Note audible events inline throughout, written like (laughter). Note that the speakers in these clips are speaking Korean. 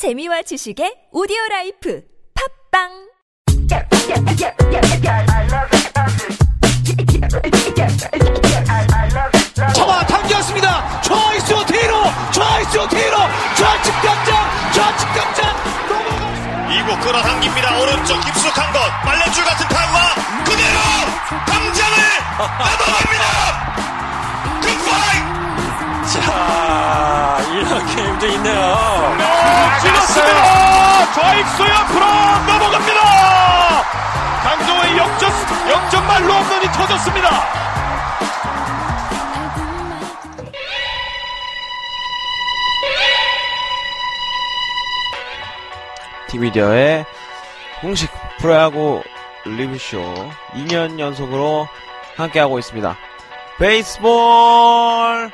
재미와 지식의 오디오 라이프 팟빵 잡아 당겼습니다. 좌익수 뒤로, 좌익수 뒤로, 좌측 담장, 좌측 담장 넘어가. 2구 끌어당깁니다. 오른쪽 깊숙한 곳. 빨래줄 같은 타구가 그대로 담장을 넘어갑니다. 굿바이! 자, 이런 게임도 있네요. 찔렀습니다. 좌익수 옆으로 넘어갑니다. 강정호의 역전, 역전 말로 홈런이 터졌습니다. TV디어의 공식 프로야구 리뷰쇼 2년 연속으로 함께하고 있습니다. 베이스볼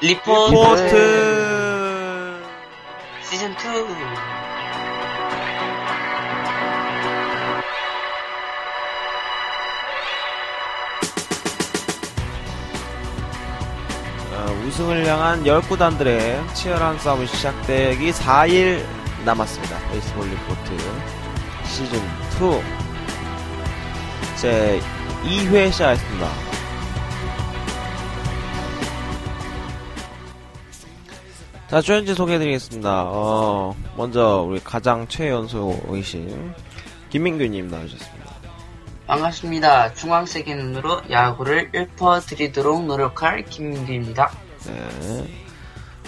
리포트, 리포트 시즌 2 어, 우승을 향한 10구단들의 치열한 싸움이 시작되기 4일 남았습니다. 베이스볼 리포트 시즌 2 제 2회 시작했습니다. 자, 주연진 소개해드리겠습니다. 어, 먼저 우리 가장 최연소이신 김민규님 나오셨습니다. 반갑습니다. 중앙색의 눈으로 야구를 읊어드리도록 노력할 김민규입니다. 네.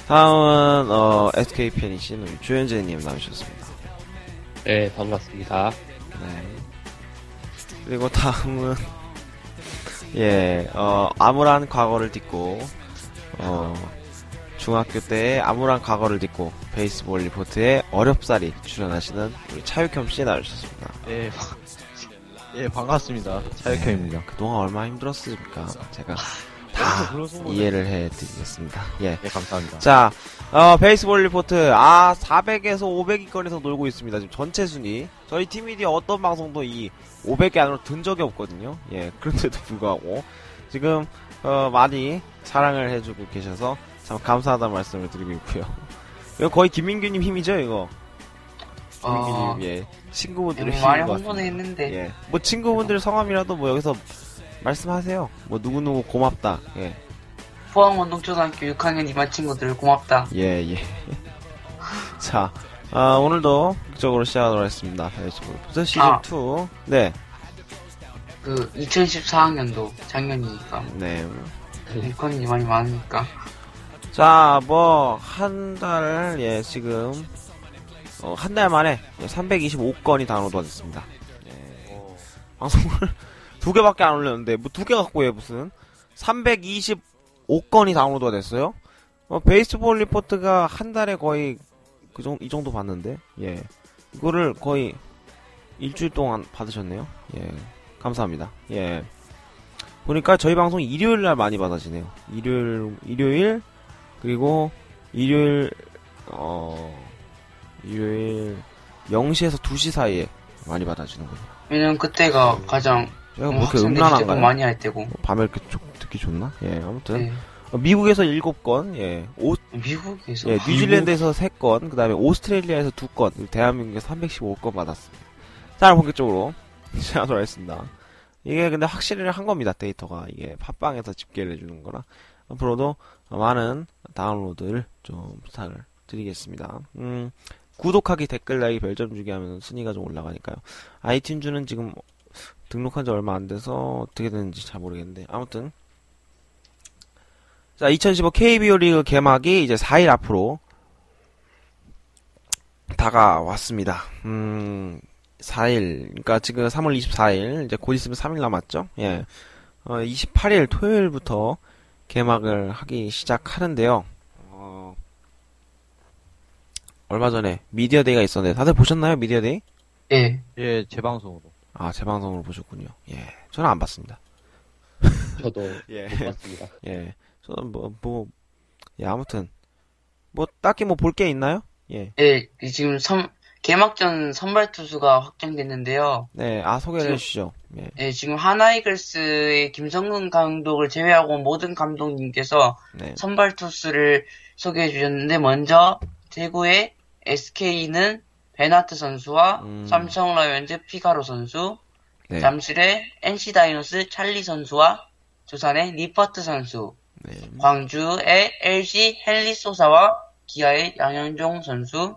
다음은 어, SK 팬이신 우리 주현재님 나오셨습니다. 네, 반갑습니다. 네. 그리고 다음은 (laughs) 예, 어, 암울한 과거를 딛고 어, 중학교 때의 암울한 과거를 딛고 베이스볼 리포트에 어렵사리 출연하시는 우리 차육현 씨 나오셨습니다. 예, (laughs) 예 반갑습니다. 차혁현입니다. 그동안 얼마나 힘들었습니까? 제가 (laughs) 다 이해를 해드리겠습니다. 예. 예, 감사합니다. 자, 어, 베이스볼 리포트. 아, 400에서 500위권에서 놀고 있습니다. 지금 전체 순위. 저희 팀이디 어떤 방송도 이 500개 안으로 든 적이 없거든요. 예, 그런데도 불구하고. 지금, 어, 많이 사랑을 해주고 계셔서 참 감사하다는 말씀을 드리고 있고요. 이거 거의 김민규님 힘이죠, 이거? 어, 김민규님, 예. 친구분들의 많이 힘인 것 같습니다. 했는데 예. 뭐 친구분들 성함이라도 뭐 여기서 말씀하세요. 뭐 누구누구 고맙다. 예. 포항원동초등학교 6학년 이반 친구들 고맙다. 예, 예. (laughs) 자, 아, 오늘도 본격적으로 시작하도록 하겠습니다. 부터 시즌 아. 2. 네, 그 2014학년도 작년이니까 네. 일권이 많이 많으니까 자, 뭐, 한 달, 예, 지금, 어, 한 달 만에 325건이 다운로드가 됐습니다. 예. 방송을 (laughs) 두 개밖에 안 올렸는데, 뭐 두 개 갖고 해, 무슨. 325건이 다운로드가 됐어요? 어, 베이스볼 리포트가 한 달에 거의, 그 정도, 이 정도 받는데, 예. 이거를 거의 일주일 동안 받으셨네요. 예. 감사합니다. 예. 보니까 저희 방송이 일요일 날 많이 받아지네요. 일요일, 일요일, 그리고 일요일 어 일요일 0시에서 2시 사이에 많이 받아주는군요. 왜냐면 그때가 가장 제가 뭐 이렇게 음란한가요? 제공 많이 할 때고 뭐 밤에 이렇게 조- 듣기 좋나? 예, 아무튼 네. 어, 미국에서 7건, 예, 오, 미국에서 예, 뉴질랜드에서 3건, 그 다음에 오스트레일리아에서 2건, 그리고 대한민국에서 315건 받았습니다. 자, 본격적으로 (laughs) 시작하도록 하겠습니다. 이게 근데 확실히 한 겁니다, 데이터가. 이게 팟빵에서 집계를 해주는 거라. 앞으로도 많은 다운로드를 좀 부탁을 드리겠습니다. 음, 구독하기, 댓글 달기, 별점 주기 하면 순위가 좀 올라가니까요. 아이튠즈는 지금 등록한 지 얼마 안 돼서 어떻게 되는지 잘 모르겠는데. 아무튼. 자, 2015 KBO 리그 개막이 이제 4일 앞으로 다가왔습니다. 음, 4일, 그러니까 지금 3월 24일, 이제 곧 있으면 3일 남았죠? 예. 어, 28일 토요일부터 개막을 하기 시작하는데요. 어, 얼마 전에 미디어 데이가 있었는데, 다들 보셨나요, 미디어 데이? 예 예, 재방송으로. 아, 재방송으로 보셨군요. 예. 저는 안 봤습니다. 저도 (laughs) 예. 못 봤습니다. 예. 저는 뭐, 뭐, 예, 아무튼. 뭐, 딱히 뭐 볼 게 있나요? 예. 예, 지금 선, 개막전 선발 투수가 확정됐는데요. 네, 아, 소개를 지금- 해주시죠. 예. 예, 지금 한화이글스의 김성근 감독을 제외하고 모든 감독님께서 네. 선발 투수를 소개해 주셨는데 먼저 대구의 SK는 밴와트 선수와 음. 삼성 라이온즈 피가로 선수, 네. 잠실의 NC 다이노스 찰리 선수와 두산의 니퍼트 선수, 네. 광주의 LG 헨리 소사와 기아의 양현종 선수,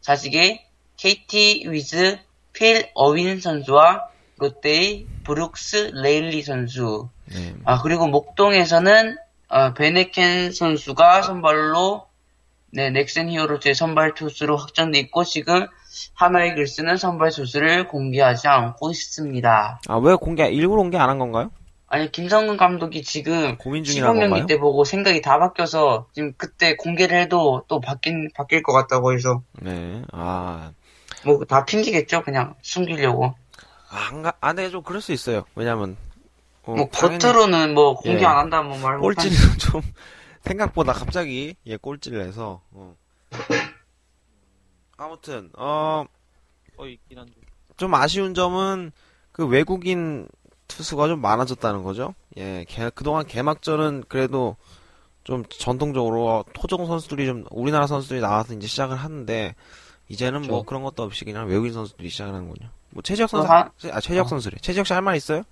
사직의 KT 위즈 필 어윈 선수와 롯데의 브룩스 레일리 선수. 네. 아 그리고 목동에서는 어, 베네켄 선수가 선발로 네 넥센 히어로즈의 선발 투수로 확정돼 있고 지금 하나의 글쓰는 선발 투수를 공개하지 않고 있습니다. 아, 왜 공개, 일부러 공개 안 한 건가요? 아니 김성근 감독이 지금 고민 중이라는 건가요? 때 보고 생각이 다 바뀌어서 지금 그때 공개를 해도 또 바뀐 바뀔 것 같다고 해서 네. 아, 뭐 다 핑계겠죠 그냥 숨기려고 아, 안 가, 아, 네, 좀 그럴 수 있어요. 왜냐면, 어, 뭐 당연히 겉으로는 뭐 공개 예. 안 한다 뭐 말 꼴찌를 좀, 생각보다 갑자기, 예, 꼴찌를 해서, 어. 아무튼, 어, 어, 있긴 한데. 좀 아쉬운 점은, 그 외국인 투수가 좀 많아졌다는 거죠. 예, 개- 그동안 개막전은 그래도 좀 전통적으로 토종 선수들이 좀, 우리나라 선수들이 나와서 이제 시작을 하는데, 이제는 뭐 그렇죠. 그런 것도 없이 그냥 외국인 선수들이 시작을 하는군요. 뭐 최지혁 또 선수, 한- 아, 최지혁 어. 선수래. 최지혁 씨 할 말 있어요?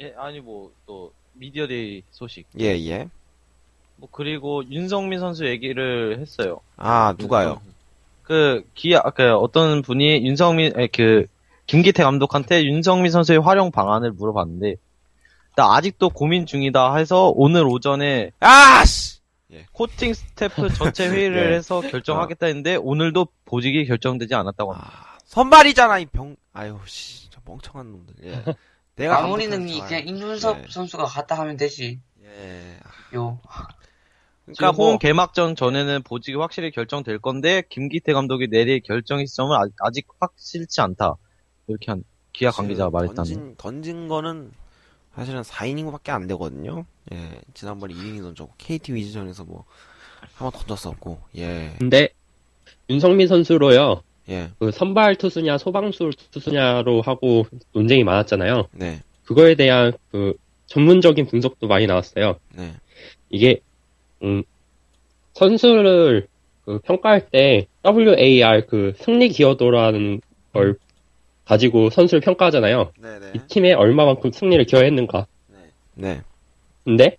예, 아니, 뭐, 또, 미디어데이 소식. 예, 예. 뭐, 그리고 윤성민 선수 얘기를 했어요. 아, 누가요? 그, 기아, 그, 어떤 분이 윤성민, 에, 그, 김기태 감독한테 윤성민 선수의 활용 방안을 물어봤는데, 나 아직도 고민 중이다 해서 오늘 오전에 아, 씨! 코칭 스태프 전체 회의를 (laughs) 네. 해서 결정하겠다 했는데, 오늘도 보직이 결정되지 않았다고 합니다. 아, 선발이잖아, 이 병, 아유, 씨, 저 멍청한 놈들. 예. 내가 아무리 잘- 그냥 임준섭 예. 선수가 갔다 하면 되지 예. 요 그러니까 뭐, 홈 개막전 전에는 보직이 확실히 결정될 건데 김기태 감독이 내릴 결정 시점은 아- 아직 확실치 않다. 이렇게 한 기아 관계자가 말했다는. 던진, 던진 거는 사실은 4이닝밖에 안 되거든요. 예. 지난번에 2이닝 던졌고, KT 위즈전에서 뭐, 한번 던졌었고, 예. 근데 윤성민 선수로요. 예. 그 선발 투수냐 소방수 투수냐로 하고 논쟁이 많았잖아요. 네. 그거에 대한 그 전문적인 분석도 많이 나왔어요. 네. 이게 음, 선수를 그 평가할 때 WAR 그 승리 기여도라는 걸 가지고 선수를 평가하잖아요. 네네. 이 팀에 얼마만큼 승리를 기여했는가. 네. 근데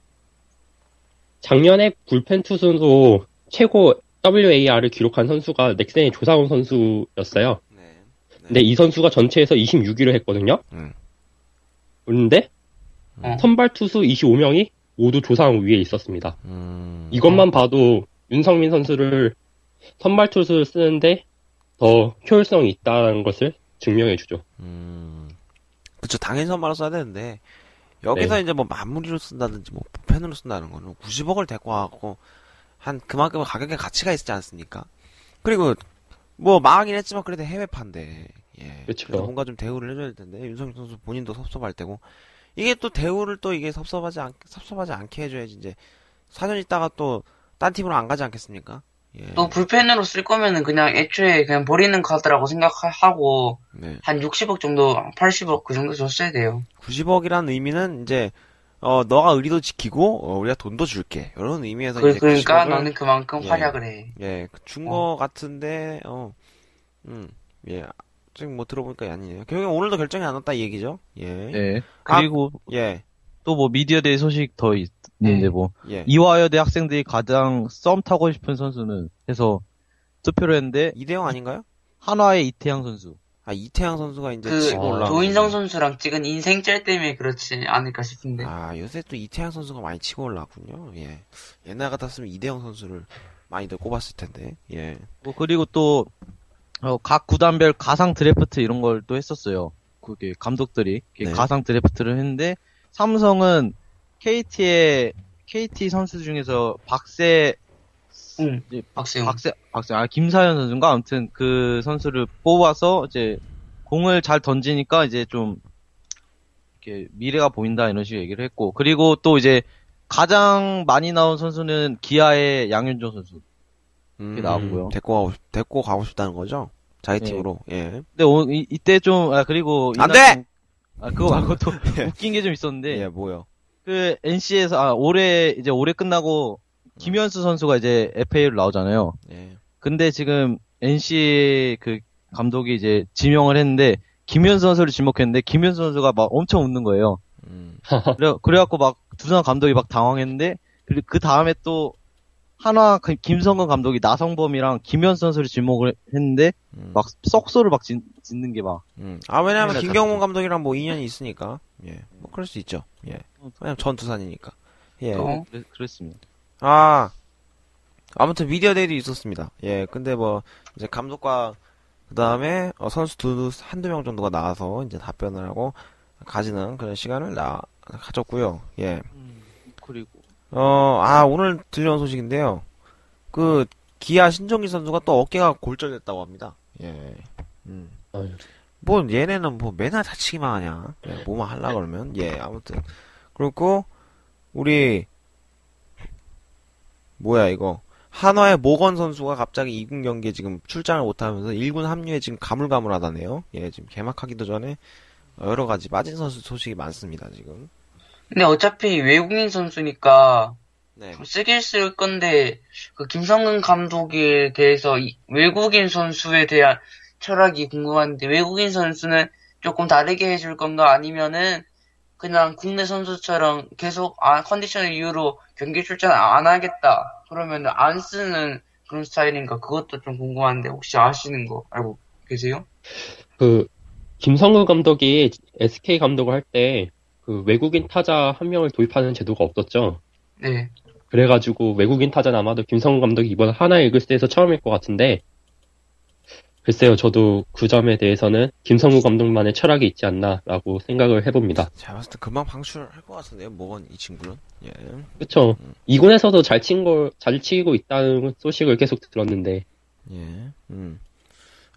작년에 불펜 투수도 최고 WAR을 기록한 선수가 넥센의 조상훈 선수였어요. 네. 근데 이 선수가 전체에서 26위를 했거든요. 음. 그런데 어. 선발 투수 25명이 모두 조상훈 위에 있었습니다. 음. 이것만 봐도 윤성민 선수를 선발 투수를 쓰는데 더 효율성이 있다는 것을 증명해 주죠. 음. 그쵸, 당연히 선발로 써야 되는데, 여기서 네. 이제 뭐 마무리로 쓴다든지, 뭐, 펜으로 쓴다는 거는 90억을 데리고 와갖고, 한 그만큼 가격의 가치가 있지 않습니까? 그리고, 뭐, 망하긴 했지만, 그래도 해외판데, 예. 그래도 뭔가 좀 대우를 해줘야 될 텐데, 윤성민 선수 본인도 섭섭할 때고, 이게 또 대우를 또 이게 섭섭하지 않, 섭섭하지 않게 해줘야지, 이제, 4년 있다가 또, 딴 팀으로 안 가지 않겠습니까? 예. 또 불펜으로 쓸 거면은 그냥 애초에 그냥 버리는 카드라고 생각하고 네. 한 60억 정도 80억 그 정도 줬어야 돼요 90억이라는 의미는 이제 어 너가 의리도 지키고 어, 우리가 돈도 줄게 이런 의미에서 그, 그러니까 90억을 너는 그만큼 예. 활약을 해 예, 준거 같은데 어. 음. 예. 지금 뭐 들어보니까 아니네요. 결국에 오늘도 결정이 안 났다 이 얘기죠. 예. 예. 그리고 예. 또 뭐 미디어데이 소식 더 있, 있는데 뭐 예. 이화여대 학생들이 가장 썸 타고 싶은 선수는 해서 투표를 했는데 이대영 아닌가요? 한화의 이태양 선수. 아, 이태양 선수가 이제 그 치고 올라. 조인성 선수랑 찍은 인생 짤 때문에 그렇지 않을까 싶은데 아, 요새 또 이태양 선수가 많이 치고 올라왔군요. 예. 옛날 같았으면 이대영 선수를 많이들 꼽았을 텐데. 예. 뭐 그리고 또 어, 각 구단별 가상 드래프트 이런 걸 또 했었어요. 그게 감독들이 네. 가상 드래프트를 했는데 삼성은 KT의 KT 선수 중에서 박세 응 이제 박세웅 박세 박세 아 김사현 선수인가 아무튼 그 선수를 뽑아서 이제 공을 잘 던지니까 이제 좀 이렇게 미래가 보인다 이런 식으로 얘기를 했고 그리고 또 이제 가장 많이 나온 선수는 기아의 양윤종 선수. 음, 나왔고요. 데리고 가고, 싶- 데리고 가고 싶다는 거죠? 자기 네. 팀으로. 예. 근데 오, 이, 이때 좀, 아, 그리고. 안 이날 돼! 좀- 아, 그거 말고 또 (laughs) 웃긴 게 좀 있었는데. 예, 뭐요? 그, NC에서, 아, 올해, 이제 올해 끝나고, 김현수 선수가 이제 FA로 나오잖아요. 예. 근데 지금, NC의 그 감독이 이제 지명을 했는데 김현수 선수를 지목했는데 김현수 선수가 막 엄청 웃는 거예요. 음. 그래 그래갖고 막 두산 감독이 막 당황했는데 그리고 그 다음에 또 한화 그 김성근 감독이 나성범이랑 김현수 선수를 지목을 했는데 음. 막 썩소를 막 짓, 짓는 게 막 음. 아, 왜냐면 큰일 김경문. 감독이랑 뭐 인연이 있으니까. 예. 뭐 그럴 수 있죠. 예. 왜냐면 전 두산이니까. 예. 또 그랬, 그랬습니다. 아. 아무튼 미디어 데이도 있었습니다. 예. 근데 뭐 이제 감독과 그 다음에 어, 선수 두 한두 명 정도가 나와서 이제 답변을 하고 가지는 그런 시간을 나 가졌고요. 예. 그리고 어, 아, 오늘 들려온 소식인데요. 그, 기아 신종기 선수가 또 어깨가 골절됐다고 합니다. 예. 음. 아유. 뭐, 얘네는 뭐 맨날 다치기만 하냐. 예, 뭐만 하려 그러면. 예, 아무튼. 그리고, 우리, 뭐야, 이거. 한화의 모건 선수가 갑자기 2군 경기에 지금 출장을 못하면서 1군 합류에 지금 가물가물하다네요. 예, 지금 개막하기도 전에 여러 가지 빠진 선수 소식이 많습니다, 지금. 근데 어차피 외국인 선수니까 네. 쓰긴 쓸 건데 그 김성근 감독에 대해서 이 외국인 선수에 대한 철학이 궁금한데 외국인 선수는 조금 다르게 해줄 건가 아니면은 그냥 국내 선수처럼 계속 아, 컨디션을 이유로 경기 출전 안 하겠다 그러면 안 쓰는 그런 스타일인가 그것도 좀 궁금한데 혹시 아시는 거 알고 계세요? 그 김성우 감독이 SK 감독을 할때 그 외국인 타자 한 명을 도입하는 제도가 없었죠. 네. 그래가지고 외국인 타자는 아마도 김성우 감독이 이번 하나 이글스에서 처음일 것 같은데 글쎄요, 저도 그 점에 대해서는 김성우 감독만의 철학이 있지 않나라고 생각을 해봅니다. 제가 봤을 때 금방 방출할 것 같은데요, 모건 이 친구는. 예. 그쵸? 이군에서도 잘 친 걸, 잘 치고 있다는 소식을 계속 들었는데, 예. 음.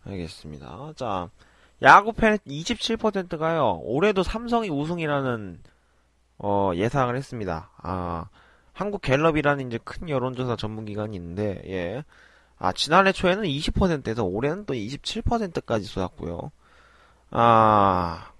알겠습니다. 자, 야구 팬 27%가요, 올해도 삼성이 우승이라는, 어, 예상을 했습니다. 아, 한국 갤럽이라는 이제 큰 여론조사 전문기관이 있는데, 예. 아, 지난해 초에는 20%에서 올해는 또 27%까지 쏟았고요. 아,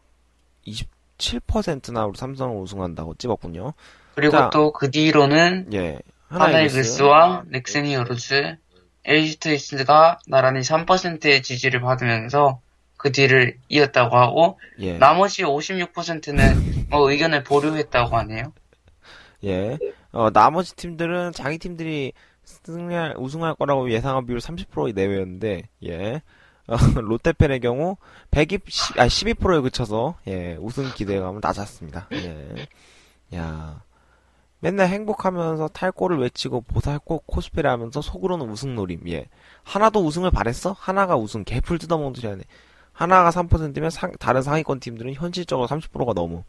27%나 우리 삼성은 우승한다고 찝었군요. 그리고 자. 또그 뒤로는 예. 하나이글스와 넥센 히어로즈, LG 트위스가 나란히 3%의 지지를 받으면서 그 뒤를 이었다고 하고 예. 나머지 56%는 뭐 의견을 보류했다고 하네요. 예. 어, 나머지 팀들은 자기 팀들이 승리할, 우승할 거라고 예상한 비율 30% 내외였는데, 예. 어, (laughs) 롯데팬의 경우 120, 아, 12%에 그쳐서, 예, 우승 기대감은 낮았습니다. 예. 야. 맨날 행복하면서 탈골을 외치고 보살코 코스프레 하면서 속으로는 우승 노림, 예. 하나도 우승을 바랬어? 하나가 우승, 개풀 뜯어먹는 소리 하네. 하나가 3%면 상, 다른 상위권 팀들은 현실적으로 30%가 넘음.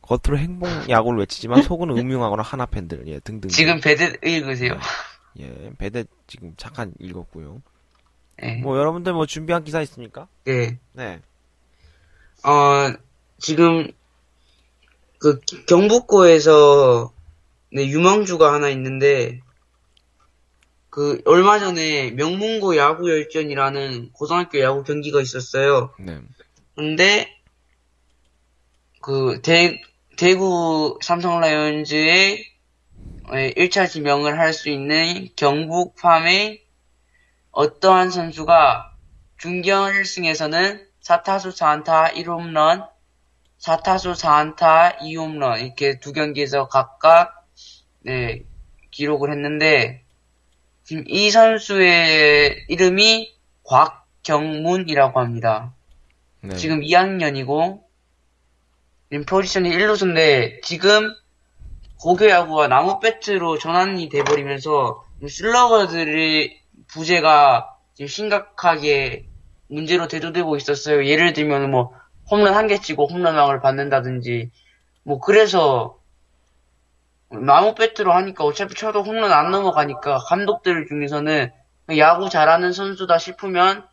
겉으로 행복 야구를 외치지만 속은 음흉하거나 하나 팬들, 예, 등등. 지금 배드 읽으세요. 예, 배대 지금 잠깐 읽었고요. 네. 뭐 여러분들 뭐 준비한 기사 있습니까? 네. 네. 어, 지금 그 경북고에서 네, 유망주가 하나 있는데 그 얼마 전에 명문고 야구 열전이라는 고등학교 야구 경기가 있었어요. 네. 근데 그 대, 대구 삼성 라이온즈의 1차 지명을 할 수 있는 경북 팜의 어떠한 선수가 중견 1승에서는 4타수 4안타 1홈런, 4타수 4안타 2홈런 이렇게 두 경기에서 각각 네, 기록을 했는데 지금 이 선수의 이름이 곽경문이라고 합니다. 네. 지금 2학년이고 지금 포지션이 1루수인데 지금 고교야구가 나무 배트로 전환이 돼버리면서 슬러거들의 부재가 지금 심각하게 문제로 대두되고 있었어요. 예를 들면 뭐 홈런 한 개 치고 홈런왕을 받는다든지 뭐 그래서 나무 배트로 하니까 어차피 쳐도 홈런 안 넘어가니까 감독들 중에서는 야구 잘하는 선수다 싶으면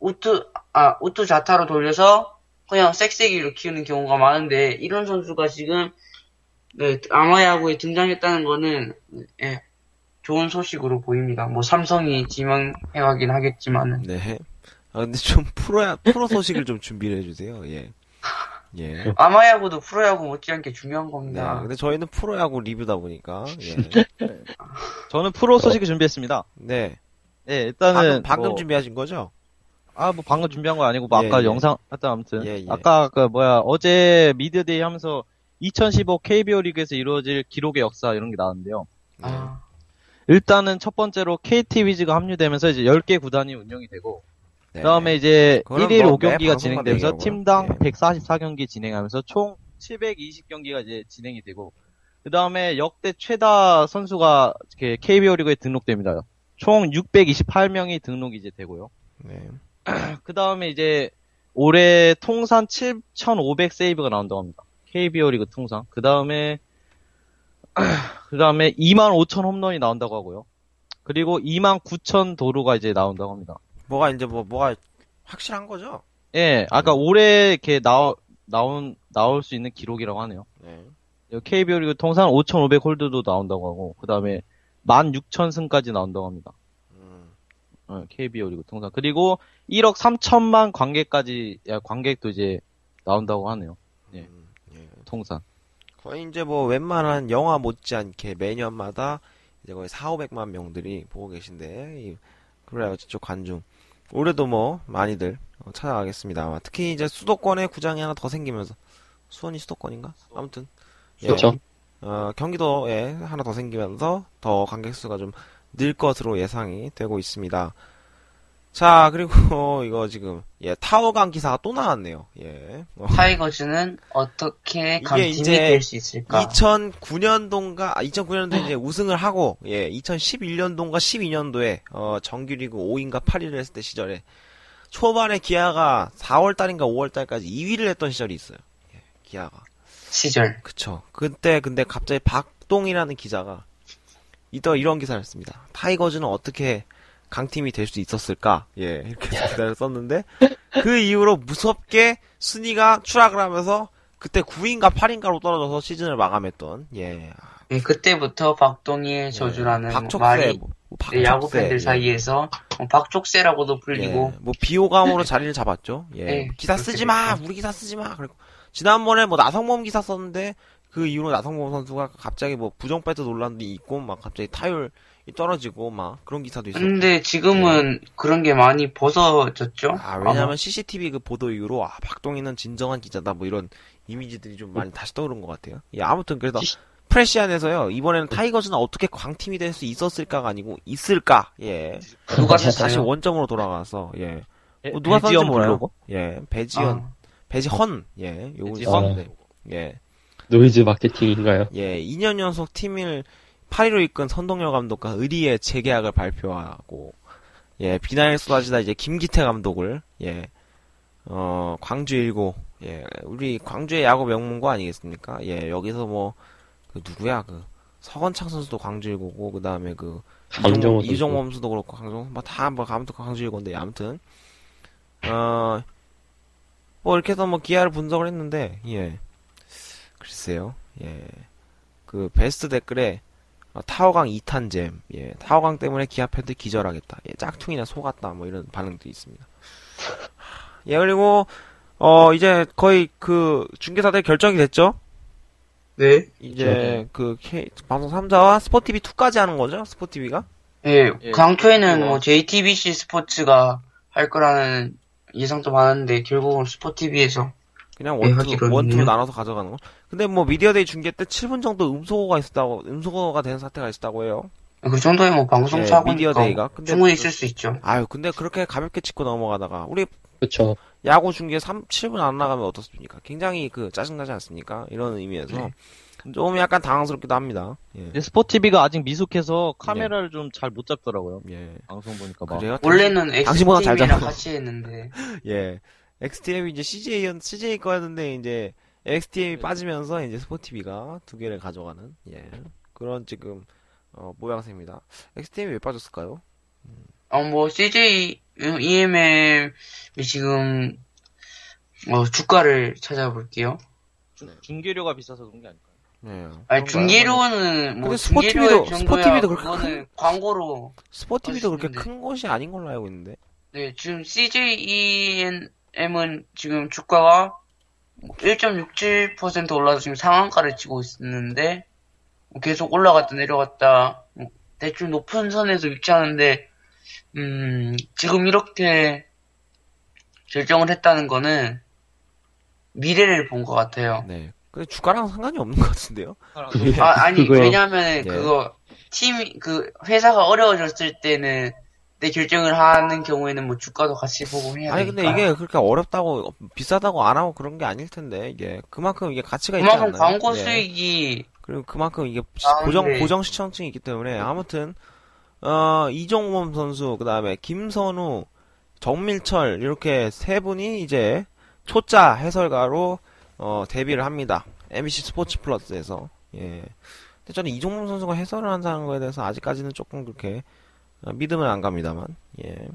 우투 아 우투 자타로 돌려서 그냥 색색이로 키우는 경우가 많은데 이런 선수가 지금 네, 아마야구에 등장했다는 거는 예, 좋은 소식으로 보입니다. 뭐 삼성이 지명해가긴 하겠지만은 네. 아 근데 좀 프로야 프로 소식을 좀 준비를 해주세요. 예. 예. 아마야구도 프로야구 못지않게 중요한 네. 겁니다. 근데 저희는 프로야구 리뷰다 보니까 예. (laughs) 저는 프로 소식을 준비했습니다. 네. 네, 일단은 방금, 방금 뭐, 준비하신 거죠? 아, 뭐 방금 준비한 거 아니고 뭐 예, 아까 예. 영상 하여튼 아무튼 예, 예. 아까 그 뭐야 어제 미디어데이 하면서 2015 KBO 리그에서 이루어질 기록의 역사 이런 게 나왔는데요. 아, 일단은 첫 번째로 KT 위즈가 합류되면서 이제 10개 구단이 운영이 되고 네. 그다음에 이제 그거는 1일 뭐매 5경기가 방송마다 진행되면서. 팀당 예. 144경기 진행하면서 총 720경기가 이제 진행이 되고 그다음에 역대 최다 선수가 이렇게 KBO 리그에 등록됩니다. 총 628명이 등록이 이제 되고요. 네. (clears throat) 그 다음에 이제 올해 통산 7,500 세이브가 나온다고 합니다. KBO 리그 통산. 그 다음에 (clears throat) 그 다음에 2만 5천 홈런이 나온다고 하고요. 그리고 2만 9천 도루가 이제 나온다고 합니다. 뭐가 이제 뭐, 뭐가 확실한 거죠? 예, 아까 올해 이렇게 나오, 나온, 나올 수 있는 기록이라고 하네요. 네. KBO 리그 통산 5,500 홀드도 나온다고 하고, 그 다음에 16,000 승까지 나온다고 합니다. 음, 어, KBO 리그 통산. 그리고 1억 3천만 관객까지, 야, 관객도 이제 나온다고 하네요. 예. 음, 예. 통산. 거의 이제 뭐 웬만한 영화 못지않게 매년마다 이제 거의 4, 500만 명들이 보고 계신데 이 그래요 저쪽 관중 올해도 뭐 많이들 어, 찾아가겠습니다. 특히 이제 수도권에 구장이 하나 더 생기면서 수원이 수도권인가? 아무튼 예, 그렇죠. 어, 경기도에 하나 더 생기면서 더 관객 수가 좀 늘 것으로 예상이 되고 있습니다. 자 그리고 (laughs) 이거 지금 예 타워강 기사가 또 나왔네요. 예. 어. 타이거즈는 어떻게 강팀이 될 수 있을까? 2009년도인가, 아, 2009년도에 이제 우승을 하고, 예, 2011년도인가 12년도에, 어, 정규리그 5위인가 8위를 했을 때 시절에, 초반에 기아가 4월 달인가 5월 달까지 2위를 했던 시절이 있어요. 예, 기아가. 시절. 그쵸. 그때, 근데 갑자기 박동이라는 기자가, 이더 이런 기사를 했습니다. 타이거즈는 어떻게 강팀이 될 수 있었을까? 예, 이렇게 기사를 썼는데, 그 이후로 무섭게 순위가 추락을 하면서, 그때 9위인가 8위인가로 떨어져서 시즌을 마감했던, 예. 예, 그때부터 박동희의 저주라는 박촉세, 말이 뭐, 뭐 네, 야구 박촉세, 팬들 예. 사이에서 어, 박촉세라고도 불리고 예, 뭐 비호감으로 (laughs) 자리를 잡았죠. 예. 네, 기사 쓰지 마. 우리 기사 쓰지 마. 그리고 지난번에 뭐 나성범 기사 썼는데 그 이후로 나성범 선수가 갑자기 뭐 부정 배트 논란도 있고 막 갑자기 타율이 떨어지고 막 그런 기사도 있었고. 근데 지금은 그런 게 많이 벗어졌죠. 네. 아 왜냐면 CCTV 그 보도 이후로 아 박동희는 진정한 기자다 뭐 이런 이미지들이 좀 많이 다시 떠오른 것 같아요. 예, 아무튼 그래서 프레시안에서요 이번에는 타이거즈는 어떻게 광팀이 될 수 있었을까가 아니고 있을까. 예. 누가 다시 샀어요? 원점으로 돌아가서 예. 예, 어, 누가 썼는지 몰라요. 예, 배지연, 아, 배지헌, 예, 요거 배지헌. 있었는데, 예, 노이즈 마케팅인가요? 예, 2년 연속 팀을 8위로 이끈 선동열 감독과 의리의 재계약을 발표하고, 예, 비난이 쏟아지다 이제 김기태 감독을, 예, 어, 광주 일고, 예, 우리 광주의 야구 명문고 아니겠습니까? 예, 여기서 뭐, 그 누구야, 그, 서건창 선수도 광주 일고고, 그 다음에 그, 선수. 이종범 선수도 그렇고, 강정호, 뭐, 다, 뭐, 아무튼 광주 일고인데, 아무튼, 어, 뭐, 이렇게 해서 뭐, 기아를 분석을 했는데, 예. 글쎄요, 예. 그, 베스트 댓글에, 어, 타워강 2탄잼, 예. 타워강 때문에 기아 팬들 기절하겠다. 예, 짝퉁이나 속았다. 뭐, 이런 반응도 있습니다. 예, 그리고, 어, 이제 거의 그, 중계사들 결정이 됐죠? 네. 이제 그, K, 방송 3사와 스포티비 2까지 하는 거죠? 스포티비가? 예, 예. 당초에는 어. 뭐 JTBC 스포츠가 할 거라는 예상도 많았는데 결국은 스포티비에서 그냥 예, one two, one two로 했네요. 나눠서 가져가는 거. 근데 뭐 미디어데이 중계 때 7분 정도 음소거가 있었다고, 음소거가 된 사태가 있었다고 해요. 그 정도에 뭐 방송 예, 사고니까 미디어데이가. 근데 충분히 그- 있을 수 있죠. 아유, 근데 그렇게 가볍게 짚고 넘어가다가, 우리 그쵸. 야구 중계 3, 7분 안 나가면 어떻습니까? 굉장히 그, 짜증나지 않습니까? 이런 의미에서. 네. 좀 약간 당황스럽기도 합니다. 예. 스포티비가 아직 미숙해서 카메라를 좀잘 못 잡더라고요. 예. 방송 보니까 막. 그래요? 원래는 당신보다 잘 잡아. 같이 했는데 (laughs) 예. XTM이 이제 CJ, CJ 거였는데, 이제, XTM이 빠지면서, 이제 스포티비가 두 개를 가져가는, 예. 그런 지금, 어, 모양새입니다. XTM이 왜 빠졌을까요? 어뭐 CJ EMM이 지금 어 주가를 찾아볼게요. 중- 중계료가 비싸서 그런 게 아닐까요? 네. 아니? 중계료는 뭐 스포티비도- 스포티비도 그렇게 그거는 광고로 스포티비도 그렇게. 큰 것이 아닌 걸로 알고 있는데. 네 지금 CJEM은 지금 주가가 1.67% 올라서 지금 상한가를 치고 있는데 뭐 계속 올라갔다 내려갔다 뭐 대충 높은 선에서 위치하는데 음, 지금 이렇게 결정을 했다는 거는 미래를 본 것 같아요. 네. 근데 주가랑 상관이 없는 것 같은데요? 아, 아니. 왜냐면 예. 그거, 팀, 그, 회사가 어려워졌을 때는 내 결정을 하는 경우에는 뭐 주가도 같이 보고 해야 아니 근데 되니까. 이게 그렇게 어렵다고 비싸다고 안 하고 그런 게 아닐 텐데 이게 그만큼 이게 가치가 있지 않나요? 그만큼 광고 예. 수익이 그리고 그만큼 이게 아, 고정 네. 고정 시청층이 있기 때문에 아무튼 어 이종범 선수 그다음에 김선우 정밀철 이렇게 세 분이 이제 초짜 해설가로 어 데뷔를 합니다. MBC 스포츠 플러스에서 예. 근데 저는 이종범 선수가 해설을 한다는 거에 대해서 아직까지는 조금 그렇게 어, 믿음은 안 갑니다만 예.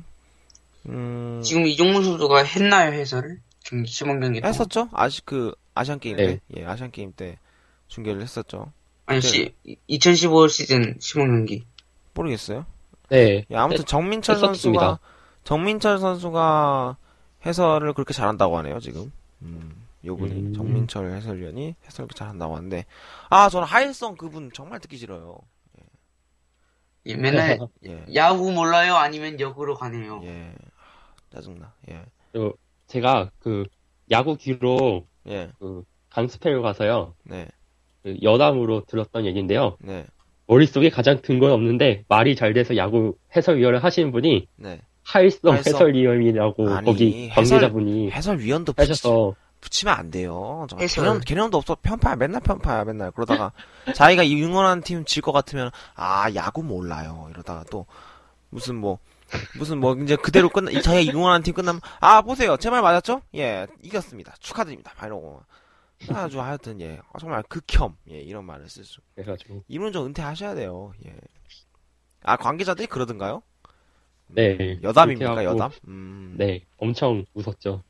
음 지금 이종문 선수가 했나요 해설을? 경기 시범 경기 동안? 했었죠? 아시 그 아시안 게임 네. 때 예, 아시안 게임 때 중계를 했었죠. 아니 시, 2015 시즌 시범 경기. 모르겠어요. 네. 예, 아무튼 정민철 했었습니다. 선수가 정민철 선수가 해설을 그렇게 잘한다고 하네요 지금. 음, 요분이 음. 정민철 해설위원이 해설을 잘한다고 하는데 아 저는 하일성 그분 정말 듣기 싫어요. 예, 맨날 (laughs) 예, 야구 몰라요 아니면 역으로 가네요. 예, 아, 짜증나. 예, 그리고 제가 그 야구 귀로 예, 그 강스펠 가서요. 네, 그 여담으로 들었던 얘기인데요. 네, 머릿속에 가장 든건 없는데 말이 잘 돼서 야구 해설위원을 하시는 분이 네. 하일성 하일성. 해설위원이라고 아니, 거기 관계자분이 해설위원도 하셔서 붙이면 안 돼요. 개념 개념도 없어 편파야 맨날 편파야 맨날 그러다가 (laughs) 자기가 이 응원하는 팀 질 것 같으면 아 야구 몰라요 이러다가 또 무슨 뭐 무슨 뭐 이제 그대로 끝나 이 자기가 응원하는 팀 끝나면 아 보세요 제 말 맞았죠? 예 이겼습니다 축하드립니다 막 이러고 아주 하여튼 예 아, 정말 극혐 예 이런 말을 쓸 수. 그래가지고 이분 좀 은퇴하셔야 돼요. 예. 아 관계자들이 그러던가요? 네 여담입니까 여담? 음. 네 엄청 웃었죠.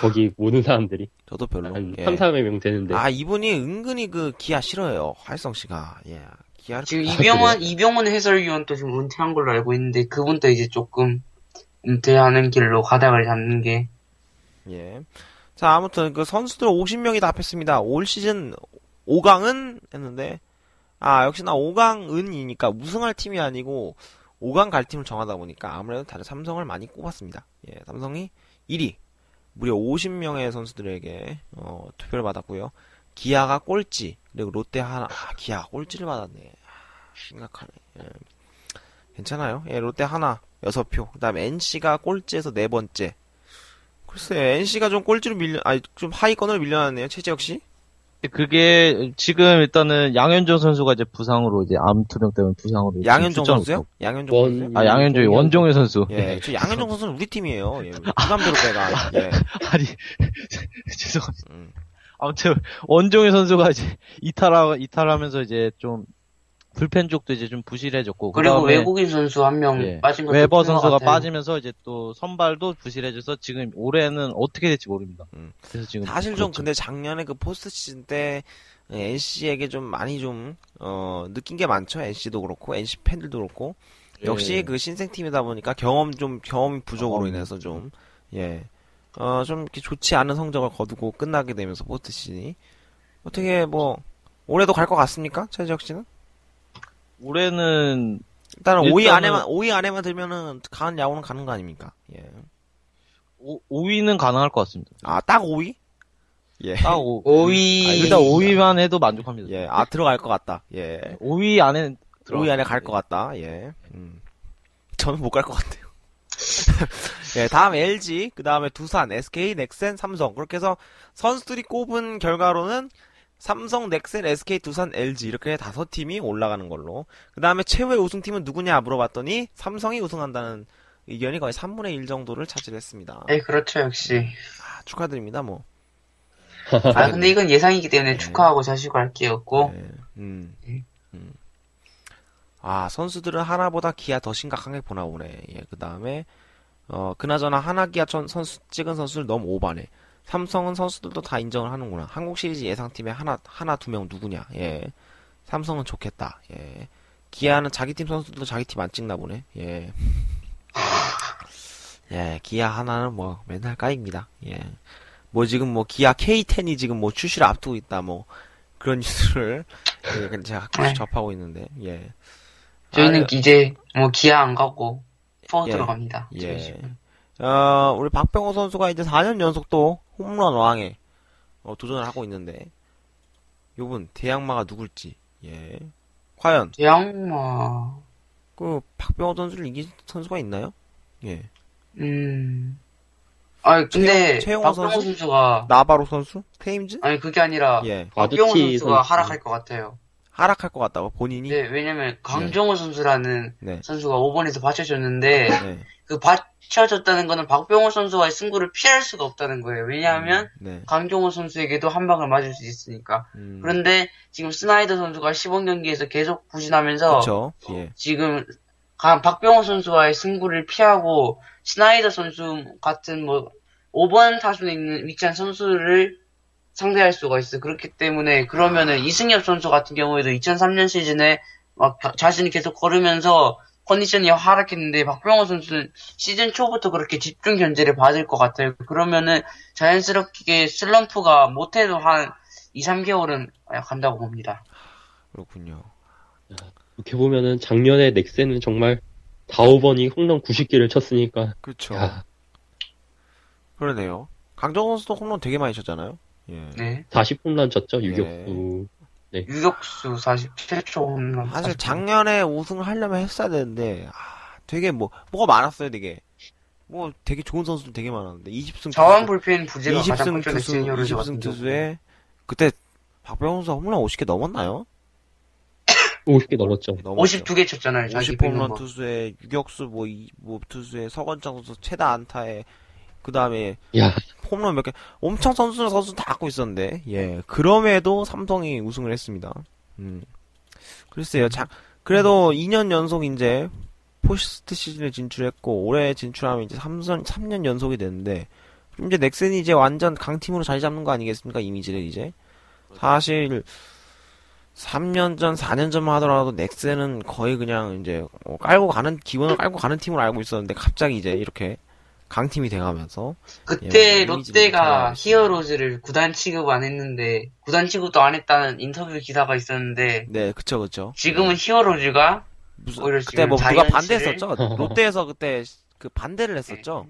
거기 모든 사람들이 저도 별로. 한 예. 3, 400명 되는데 아 이분이 은근히 그 기아 싫어해요. 활성 씨가. 예. 기아를 지금 아, 이병헌 이병헌 해설위원도 지금 은퇴한 걸로 알고 있는데 그분도 이제 조금 은퇴하는 길로 가닥을 잡는 게 예. 자, 아무튼 그 선수들 50명이 답했습니다. 올 시즌 5강은 했는데 아, 역시나 5강은이니까 우승할 팀이 아니고 5강 갈 팀을 정하다 보니까 아무래도 다들 삼성을 많이 꼽았습니다. 예, 삼성이 1위. 무려 50명의 선수들에게 어, 투표를 받았고요. 기아가 꼴찌, 그리고 롯데 하나, 아, 기아가 꼴찌를 받았네. 아, 심각하네. 예. 괜찮아요. 예, 롯데 하나, 6표. 그 다음에 NC가 꼴찌에서 네 번째. 글쎄, NC가 좀 꼴찌로 밀려, 아니, 좀 하위권으로 밀려났네요, 최재혁 씨. 그게 지금 일단은 양현종 선수가 이제 부상으로 이제 암 투병 때문에 부상으로 양현종 선수요? 양현종 원- 선수요? 아 양현종이 원종현 선수. 예, 저 양현종 선수는 우리 팀이에요. 예, 부담대로 (laughs) 빼가. 예. (laughs) 아니 (laughs) 죄송합니다. 음. 아무튼 원종현 선수가 이제 이탈하 이탈하면서 이제 좀 불펜 쪽도 이제 좀 부실해졌고 그리고 그다음에 외국인 선수 한명 예, 빠진 것도 웨버 선수가 같아요. 빠지면서 이제 또 선발도 부실해져서 지금 올해는 어떻게 될지 모릅니다. 음. 그래서 지금 사실 좀 그렇죠. 근데 작년에 그 포스트 시즌 때 NC에게 좀 많이 좀, 어, 느낀 게 많죠. NC도 그렇고, NC 팬들도 그렇고. 역시 예. 그 신생 팀이다 보니까 경험 좀, 경험 부족으로 경험. 인해서 좀, 예. 어, 좀 이렇게 좋지 않은 성적을 거두고 끝나게 되면서 포스트 시즌이. 어떻게 뭐, 올해도 갈 것 같습니까? 최재혁 씨는? 올해는 일단은 5위 일단은- 안에만, 5위 안에만 들면은, 가는 야구는 가는 거 아닙니까? 예. 5, 위는 가능할 것 같습니다. 아, 딱 5위? 예. 딱 5, 5위 아, 일단 5위만 해도 만족합니다. 예, 아, 들어갈 것 같다. 예. 5위 안에 5위 안에 갈 것 같다. 예. 음. 저는 못 갈 것 같아요. (laughs) 예, 다음 LG, 그 다음에 두산, SK, 넥센, 삼성. 그렇게 해서 선수들이 꼽은 결과로는 삼성, 넥센, SK, 두산, LG 이렇게 다섯 팀이 올라가는 걸로. 그 다음에 최후의 우승팀은 누구냐 물어봤더니 삼성이 우승한다는 의견이 거의 3분의 1 정도를 차지했습니다. 네, 그렇죠, 역시. 아, 축하드립니다, 뭐. (laughs) 아, 근데 이건 예상이기 때문에 축하하고 자시고 할 게 없고, 네, 음, 음. 아, 선수들은 하나보다 기아 더 심각하게 보나 보네. 예, 그 다음에, 어, 그나저나 하나 기아 전, 선수, 찍은 선수를 너무 오바네. 삼성은 선수들도 다 인정을 하는구나. 한국 시리즈 예상팀에 하나, 하나, 두 명 누구냐. 예. 삼성은 좋겠다. 예. 기아는 자기 팀 선수들도 자기 팀 안 찍나 보네. 예. (laughs) 예, 기아 하나는 뭐, 맨날 까입니다. 예. 뭐 지금 뭐, 기아 K10이 지금 뭐 출시를 앞두고 있다, 뭐, 그런 (laughs) 뉴스를, 예, 제가 가끔씩 접하고 있는데, 예. 저희는 아, 이제, 뭐, 기아 안 가고, 4 예. 들어갑니다. 예. 어, 우리 박병호 선수가 이제 4년 연속 또 홈런 왕에 어, 도전을 하고 있는데 요분 대양마가 누굴지 예 과연 대양마, 그 박병호 선수를 이긴 선수가 있나요? 예 음. 아 근데 최영- 최영호 박병호 선수? 선수 가 나바로 선수 테임즈 아니 그게 아니라 예 박병호 선수가 선수. 하락할 것 같아요. 하락할 것 같다고 본인이 네, 왜냐면 강정호 선수라는 네. 선수가 5번에서 받쳐줬는데 네. 그 받쳐줬다는 거는 박병호 선수와의 승부를 피할 수가 없다는 거예요. 왜냐하면 네. 강정호 선수에게도 한 방을 맞을 수 있으니까. 음, 그런데 지금 스나이더 선수가 시범 경기에서 계속 부진하면서 예 지금 강- 박병호 선수와의 승부를 피하고 스나이더 선수 같은 뭐 5번 타순에 있는 위치한 선수를 상대할 수가 있어. 그렇기 때문에 그러면은 이승엽 선수 같은 경우에도 2003년 시즌에 막 자- 자신이 계속 걸으면서 컨디션이 하락했는데 박병호 선수는 시즌 초부터 그렇게 집중 견제를 받을 것 같아요. 그러면은 자연스럽게 슬럼프가 못해도 한 2, 3개월은 간다고 봅니다. 그렇군요 이렇게 보면은 작년에 넥센은 정말 4, 5번이 홈런 90개를 쳤으니까 야, 그러네요 강정호 선수도 홈런 되게 많이 쳤잖아요 예 네. 40홈런 쳤죠 네. 유격수 유격수 47초 홈런. 사실 40초. 작년에 우승을 하려면 했어야 되는데 아, 되게 뭐 뭐가 많았어요 되게 뭐 되게 좋은 선수들 되게 많았는데 20승 자원 불펜 부재가 가장 20승 컸죠, 투수 넥센 히어로즈 20승 같은 투수에 그때 박병호 선수 홈런 50개 넘었나요? 50개 넘었죠. 넘었죠. 52개 쳤잖아요. 자기 50 홈런 거. 투수에 유격수 뭐, 이, 뭐 투수에 서건창 선수 최다 안타에 그 다음에 야, 홈런 몇 개 엄청 선수 선수 다 갖고 있었는데 예. 그럼에도 삼성이 우승을 했습니다. 음. 글쎄요. 자 그래도 2년 연속 이제 포스트 시즌에 진출했고 올해 진출하면 이제 3년 3년 연속이 됐는데 이제 넥슨이 이제 완전 강팀으로 자리 잡는 거 아니겠습니까? 이미지를 이제. 사실 3년 전 4년 전만 하더라도 넥슨은 거의 그냥 이제 어, 깔고 가는 기본을 깔고 가는 팀으로 알고 있었는데 갑자기 이제 이렇게 강팀이 돼가면서 그때 예, 뭐 롯데가. 히어로즈를 구단 취급 안 했는데 구단 취급도 안 했다는 인터뷰 기사가 있었는데 네 그쵸 그쵸. 지금은 히어로즈가 무슨 오히려 그때 지금 뭐 누가 반대했었죠? (laughs) 롯데에서 그때 그 반대를 했었죠?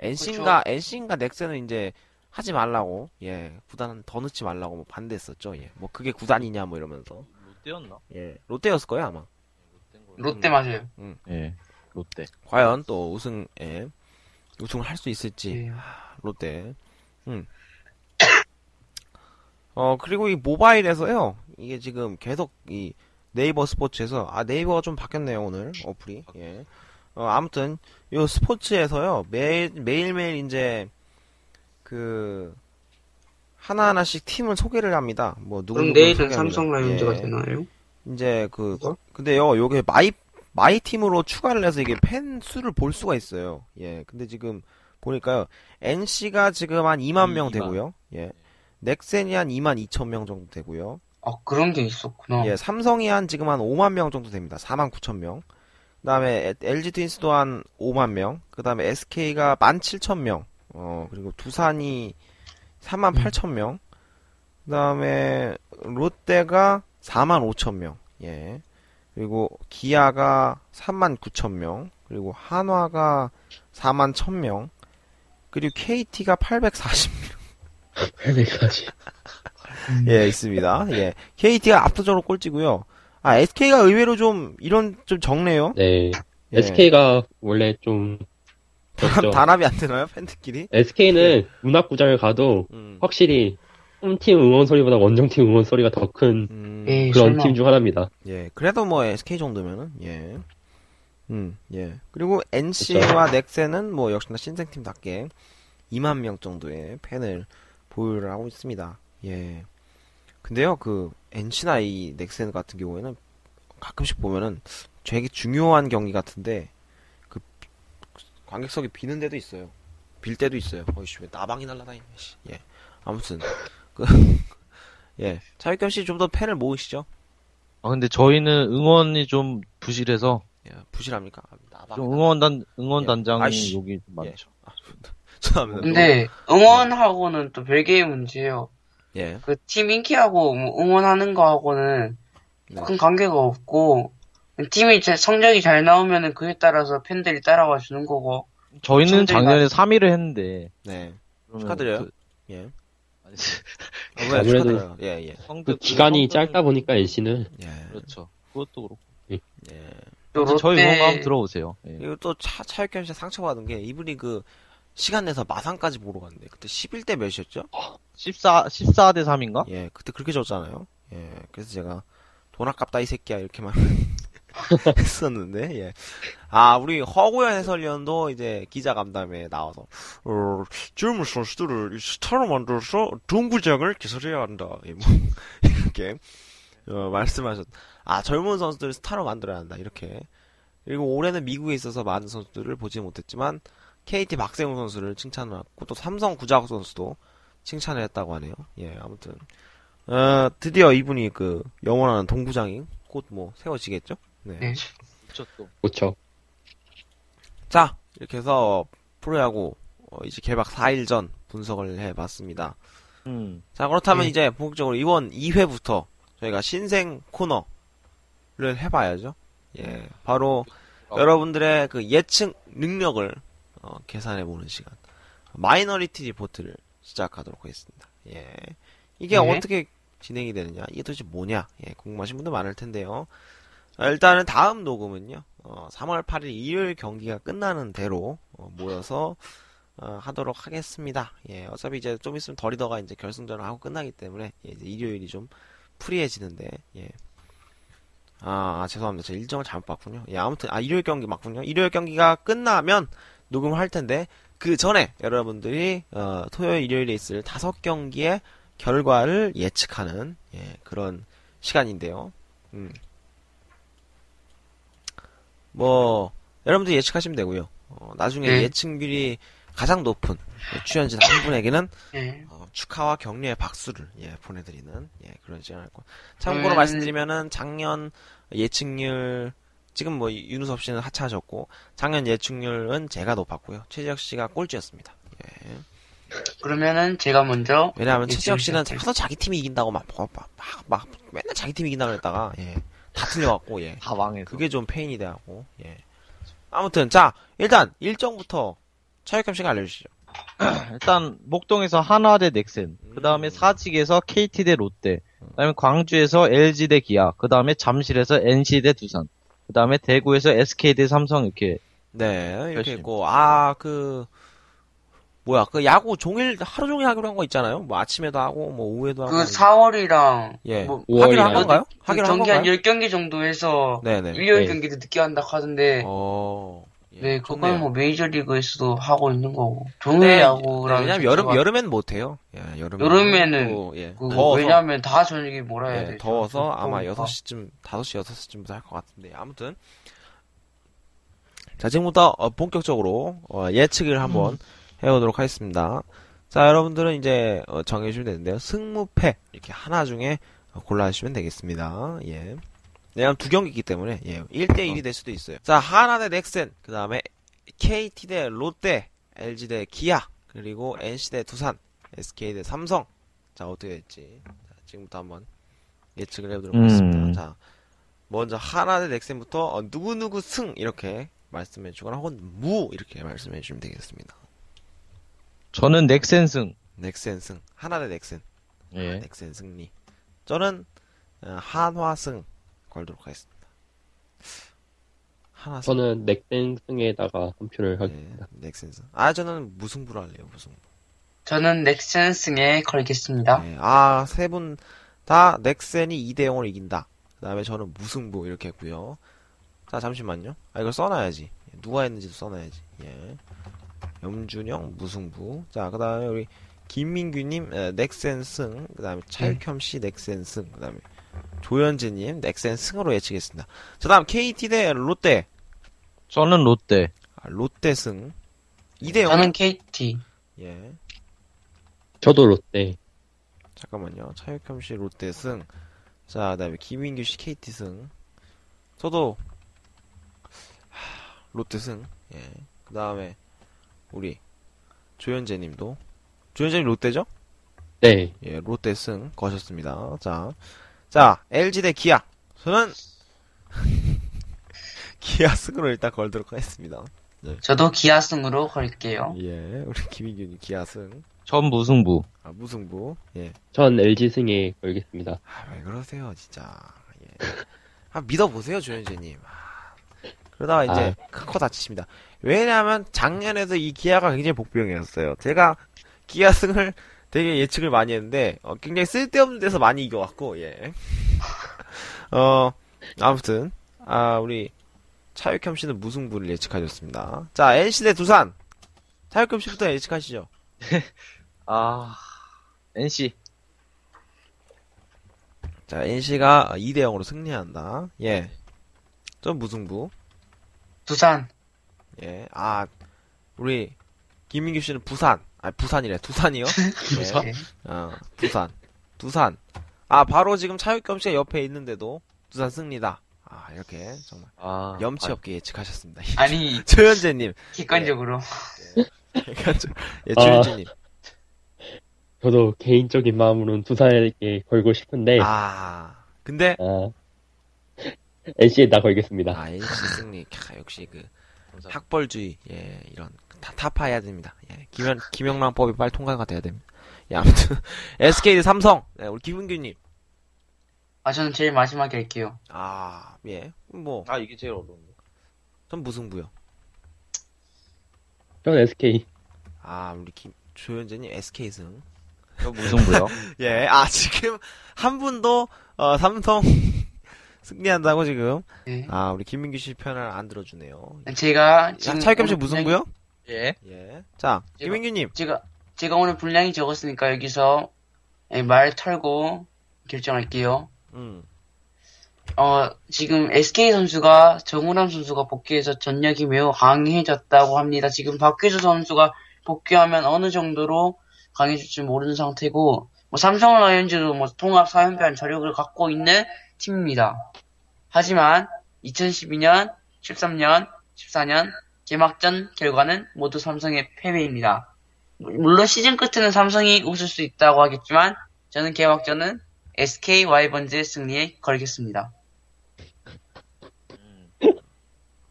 NC인가 NC인가 넥센은 이제 하지 말라고 예 구단 더 넣지 말라고 뭐 반대했었죠? 예뭐 그게 구단이냐 뭐 이러면서. 롯데였나? 예 롯데였을 거예요 아마. 롯데 맞아요. 예, 롯데. 과연 또 우승에 우승을 할 수 있을지 예. 롯데. 음. (coughs) 어, 그리고 이 모바일에서요, 이게 지금 계속 이 네이버 스포츠에서, 아, 네이버가 좀 바뀌었네요, 오늘, 어플이. 예. 어, 아무튼, 요 스포츠에서요, 매일, 매일매일 이제, 그, 하나하나씩 팀을 소개를 합니다. 뭐, 누구 그럼 내일은. 삼성 라이온즈가 예. 되나요? 이제 그 그거? 근데요 요게 my my 팀으로 추가를 해서 이게 팬 수를 볼 수가 있어요. 예. 근데 지금 보니까요 NC가 지금 한 2만 명 2만. 되고요. 예. 넥센이 한 2만 2천 명 정도 되고요. 아 그런 게 있었구나. 예. 삼성이 한 지금 한 5만 명 정도 됩니다. 4만 9천 명. 그다음에 LG 트윈스도 한 5만 명. 그다음에 SK가 1만 7천 명. 어, 그리고 두산이 3만 8천 명. 그다음에 롯데가 4만 5천 명. 예. 그리고 기아가 3만 9천 명. 그리고 한화가 4만 1천 명. 그리고 KT가 840명. 800까지. 예, 있습니다. 예. KT가 압도적으로 꼴찌고요. 아, SK가 의외로 좀 이런 좀 적네요. 네. 예. SK가 원래 좀 적죠. 단합이 안 되나요? 팬들끼리? SK는 문학구장을 가도 음. 확실히 홈팀 응원 소리보다 원정팀 응원 소리가 더큰 음. 에이, 그런. 팀 중 하나입니다. 예, 그래도 뭐 SK 정도면은 예, 음, 예. 그리고 NC와 넥센은 뭐 역시나 신생팀답게 2만 명 정도의 팬을 보유를 하고 있습니다. 예. 근데요, 그 NC나 이 넥센 같은 경우에는 가끔씩 보면은 되게 중요한 경기 같은데 그 관객석이 비는 데도 있어요. 빌 때도 있어요. 어이씨 왜 나방이 날라다니네. 씨. 예. 아무튼 그 (laughs) 예. 차익겸 씨 좀 더 팬을 모으시죠. 아 근데 저희는 응원이 좀 부실해서 예, 부실합니까? 아, 나방. 좀 응원단 예. 응원단장이 아이씨. 여기 좀 많죠. 아, 죄송합니다. (laughs) 근데 응원하고는 또 별개의 문제예요. 예. 그 팀 인기하고 뭐 응원하는 거하고는 네. 큰 관계가 없고 팀이 제- 성적이 잘 나오면은 그에 따라서 팬들이 따라와 주는 거고. 저희는 작년에 3위를 했는데 네. 축하드려요. 그- 예. (laughs) 아, 왜 아무래도- 축하드려요. 예, 예. 성적 그 기간이 짧다 보니까 NC는 예. 그렇죠. 그것도 그렇고. 예. 또 이제 저희 롯데- 응원 한번 들어오세요. 예. 그리고 또 차, 차육현 씨 상처받은 게 이분이 그 시간 내서 마산까지 보러 갔는데 그때 11대 몇이었죠? 14 14대 3인가? 예, 그때 그렇게 졌잖아요. 예, 그래서 제가 돈 아깝다 이 새끼야 이렇게만 (laughs) 했었는데 예. 아 우리 허구현 해설위원도 이제 기자 간담회에 나와서 어, 젊은 선수들을 스타로 만들어서 동구장을 개설해야 한다. 예, 뭐 (laughs) 이렇게 어, 말씀하셨. 아 젊은 선수들을 스타로 만들어야 한다 이렇게. 그리고 올해는 미국에 있어서 많은 선수들을 보지 못했지만 KT 박세웅 선수를 칭찬을 했고 또 삼성 구자욱 선수도 칭찬을 했다고 하네요. 예, 아무튼 어, 드디어 이분이 그 영원한 동부장이 곧 뭐 세워지겠죠? 네. 네. 그렇죠 또. 그렇죠. 자, 이렇게 해서 프로야구 어, 이제 개막 4일 전 분석을 해봤습니다. 음. 자, 그렇다면 네. 이제 본격적으로 이번 2회부터 저희가 신생 코너를 해봐야죠. 예, 바로 어. 여러분들의 그 예측 능력을 어, 계산해보는 시간. 마이너리티 리포트를 시작하도록 하겠습니다. 예. 이게 네. 어떻게 진행이 되느냐, 이게 도대체 뭐냐, 예, 궁금하신 분들 많을 텐데요. 아, 일단은 다음 녹음은요, 어, 3월 8일 일요일 경기가 끝나는 대로 어, 모여서 어, 하도록 하겠습니다. 예, 어차피 이제 좀 있으면 더리더가 이제 결승전을 하고 끝나기 때문에 예, 이제 일요일이 좀 프리해지는데 예. 아, 아, 죄송합니다. 제가 일정을 잘못 봤군요. 예, 아무튼 아 일요일 경기 맞군요. 일요일 경기가 끝나면 녹음을 할 텐데 그 전에 여러분들이 어, 토요일 일요일에 있을 다섯 경기의 결과를 예측하는 예, 그런 시간인데요. 음. 뭐 여러분들 예측하시면 되고요. 어, 나중에 네. 예측률이 가장 높은 출연진 한 분에게는 예. 어, 축하와 격려의 박수를 예, 보내드리는 예, 그런 시간을 할 거. 참고로 음. 말씀드리면은 작년 예측률 지금 뭐 윤우섭 씨는 하차하셨고 작년 예측률은 제가 높았고요. 최지혁 씨가 꼴찌였습니다. 예. 그러면은 제가 먼저 왜냐하면 예, 최지혁 씨는 하도 자기 팀이 이긴다고 막, 막, 막, 막 맨날 자기 팀이 이긴다고 했다가 예, 다 틀려갖고 예. 다 망해서. 그게 좀 페인이 돼갖고 예. 아무튼 자 일단 일정부터 차육겸 씨가 알려주시죠. (clears throat) 일단 목동에서 한화 대 넥센, 그 다음에 사직에서 KT 대 롯데, 그 다음에 광주에서 LG 대 기아, 그 다음에 잠실에서 NC 대 두산, 그 다음에 대구에서 SK 대 삼성 이렇게 네, 이렇게. 있고, 아, 그, 뭐야, 그 야구 종일, 하루 종일 하기로 한 거 있잖아요? 뭐 아침에도 하고, 뭐 오후에도 하고. 그 4월이랑 예. 뭐 하기로 한 건가요? 그 하기로 한 경기 한 건가요? 10경기 정도 해서 네네. 일요일 네. 경기도 늦게 한다 하던데 어, 예, 네. 그건 뭐 메이저리그에서도 하고 있는 거고. 종일 네, 야구랑 왜냐면 여름, 여름엔 못 해요. 예, 여름엔. 여름에는 또, 예, 그, 더워서. 왜냐면 다 저녁에 몰아야 예, 돼. 더워서 아마 더우니까. 6시쯤, 5시, 6시쯤부터 할 것 같은데. 아무튼. 자, 지금부터 어, 본격적으로 어, 예측을 한번 해보도록 하겠습니다. 자, 여러분들은 이제 어, 정해주시면 되는데요. 승무패 이렇게 하나 중에 어, 골라주시면 되겠습니다. 예. 왜냐면 두 경기이기 때문에 예, 1대1이 될 수도 있어요. 자, 하나 대 넥센, 그 다음에 KT 대 롯데, LG 대 기아, 그리고 NC 대 두산, SK 대 삼성. 자, 어떻게 될지. 자, 지금부터 한번 예측을 해보도록 음. 하겠습니다. 자, 먼저 하나 대 넥센부터 어, 누구누구 승 이렇게 말씀해 주거나 혹은 무 이렇게 말씀해 주시면 되겠습니다. 저는 넥센 승. 넥센 승. 하나 대 넥센. 예. 넥센 승리. 저는 어, 한화 승 걸도록 하겠습니다. 하나 승. 저는 넥센 승에다가 한 표를 네, 하겠습니다. 넥센 승. 아, 저는 무승부로 할래요, 무승부. 저는 넥센 승에 걸겠습니다. 네, 아, 세 분 다 넥센이 2대 0으로 이긴다. 그 다음에 저는 무승부 이렇게 했고요. 자, 잠시만요. 아, 이걸 써놔야지. 누가 했는지도 써놔야지. 예. 염준영 무승부. 자, 그 다음에 우리 김민규님 에, 넥센 승. 그 다음에 차육현 씨 넥센 승. 그 다음에 조현진님 넥센 승으로 예측했습니다. 자, 다음 KT 대 롯데. 저는 롯데. 아, 롯데 승. 2대 0. 저는 KT. 예. 저도 롯데. 잠깐만요. 차육현 씨 롯데 승. 자, 그 다음에 김민규 씨 KT 승. 저도 하, 롯데 승. 예. 그 다음에 우리 조현재 님도 조현재 님 롯데죠? 네. 예, 롯데 승 거셨습니다. 자. 자, LG 대 기아. 저는 (laughs) 기아 승으로 일단 걸도록 하겠습니다. 저도 기아 승으로 걸게요. 예, 우리 김인균이 기아 승. 전 무승부. 아, 무승부. 예. 전 LG 승에 걸겠습니다. 아, 왜 그러세요, 진짜. 예. 아, 믿어보세요, 조현재님. 아, 그러다가 이제 큰코 다치십니다. 왜냐하면 작년에도 이 기아가 굉장히 복병이었어요. 제가 기아 승을 되게 예측을 많이 했는데 어, 굉장히 쓸데없는 데서 많이 이겨왔고, 예. (laughs) 어, 아무튼 아 우리 차육겸 씨는 무승부를 예측하셨습니다. 자, NC 대 두산. 차육겸 씨부터 예측하시죠. (laughs) 아, NC. 자, NC가 2대 0으로 승리한다. 예. 좀 무승부. 두산. 예. 아, 우리 김민규 씨는 부산. 아, 부산이래. 두산이요? (laughs) 예. 어, 부산. 두산. 아, 바로 지금 차육겸 씨가 옆에 있는데도 두산 승리다. 아, 이렇게 정말 아, 염치 없게 예측하셨습니다. 아니, (laughs) 조현재님. 객관적으로. 예, (laughs) 조현재 님. 저도 개인적인 마음으로는 두산에게 걸고 싶은데, 아, 아, 근데 NC에 나 걸겠습니다. 아, NC 승리. 캬, 역시 그 학벌주의. 예, 이런 다 타파해야 됩니다. 예, 김영 김영란법이 빨리 통과가 돼야 됩니다. 예, 아무튼 (laughs) SK 대 삼성. 네, 우리 김은규님. 아, 저는 제일 마지막에 할게요. 아, 예, 뭐, 아, 이게 제일 어려운데. 전 무승부요. 전 SK. 아, 우리 김 조현재님 SK 승. 저 무승부요. (laughs) 예, 아 지금 한 분도 어, 삼성 승리한다고 지금. 네. 아, 우리 김민규 씨 편을 안 들어주네요. 제가 지금 차이겸 씨 무승부요? 예. 예. 자, 제가- 김민규님. 제가 제가 오늘 분량이 적었으니까 여기서 예, 말 털고 결정할게요. 음. 어, 지금 SK 선수가 정우람 선수가 복귀해서 전력이 매우 강해졌다고 합니다. 지금 박규수 선수가 복귀하면 어느 정도로 강해질지 모르는 상태고, 뭐 삼성 라이온즈도 뭐 통합 4연패한 저력을 갖고 있는 팀입니다. 하지만 2012년, 13년, 14년 개막전 결과는 모두 삼성의 패배입니다. 물론 시즌 끝에는 삼성이 웃을 수 있다고 하겠지만 저는 개막전은 SK 와이번즈의 승리에 걸겠습니다.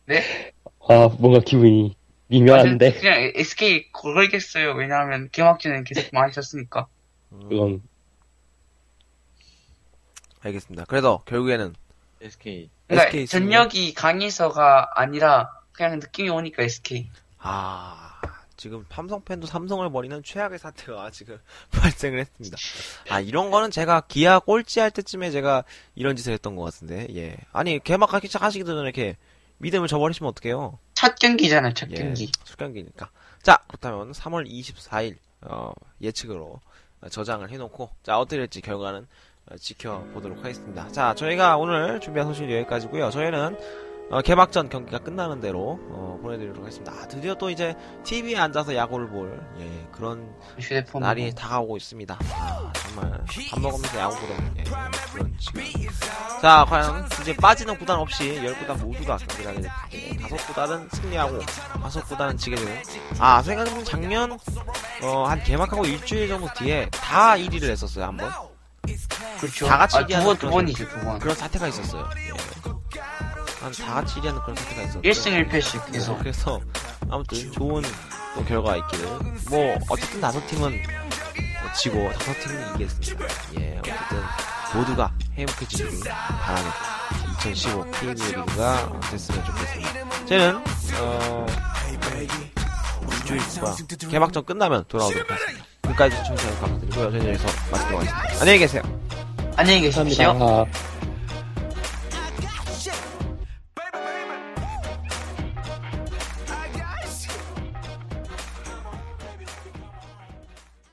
네? 아, 뭔가 기분이 미묘한데, 저는 그냥 SK 걸겠어요. 왜냐하면 개막전에 계속 많이 졌으니까. 그건, 알겠습니다. 그래서 결국에는 SK. 그러니까 SK. 전력이 강해서가 아니라 그냥 느낌이 오니까 SK. 아, 지금 삼성 팬도 삼성을 버리는 최악의 사태가 (laughs) 지금 발생을 했습니다. 아, 이런 거는 제가 기아 꼴찌 할 때쯤에 제가 이런 짓을 했던 것 같은데, 예. 아니, 개막하기 시작하시기 전에 이렇게 믿음을 저버리시면 어떡해요? 첫 경기잖아요, 첫 예, 경기. 첫 경기니까. 자, 그렇다면 3월 24일, 어, 예측으로 저장을 해놓고, 자, 어떻게 될지 결과는 어, 지켜보도록 하겠습니다. 자, 저희가 오늘 준비한 소식이 여기까지고요 저희는 어, 개막전 경기가 끝나는 대로 어, 보내드리도록 하겠습니다. 아, 드디어 또 이제 TV에 앉아서 야구를 볼 예, 그런 휴대폰. 날이 다가오고 있습니다. 아, 정말 밥 먹으면서 야구 보는 예, 그런 시간. 자, 과연 이제 빠지는 구단 없이 10구단 모두가 경기를 하게 될 텐데 다섯 구단은 승리하고 다섯 구단은 지게 되는 아, 생각해보면 작년 어, 한 개막하고 일주일 정도 뒤에 다 1위를 했었어요, 한번. 그렇죠. 다 같이 아, 두 얘기하는 번, 두 번이죠, 두 번. 그런 사태가 있었어요. 예. 한다 같이 1위하는 그런 사태가 있었어요. 1승 1패씩 그래서 계속. 그래서 아무튼 좋은 또 결과가 있기를 뭐 어쨌든 다섯 팀은 뭐 지고 다섯 팀은 이겼습니다. 예 어쨌든 모두가 행복해지길 바라는 2015 KBO 리그가 됐으면 좋겠습니다. 저는 어 일주일과 개막전 끝나면 돌아오도록 하겠습니다. 끝까지 청취해 감사드리고요. 저는 여기서 마치도록 하겠습니다. 안녕히 계세요. 안녕히 계십시오. 감사합니다.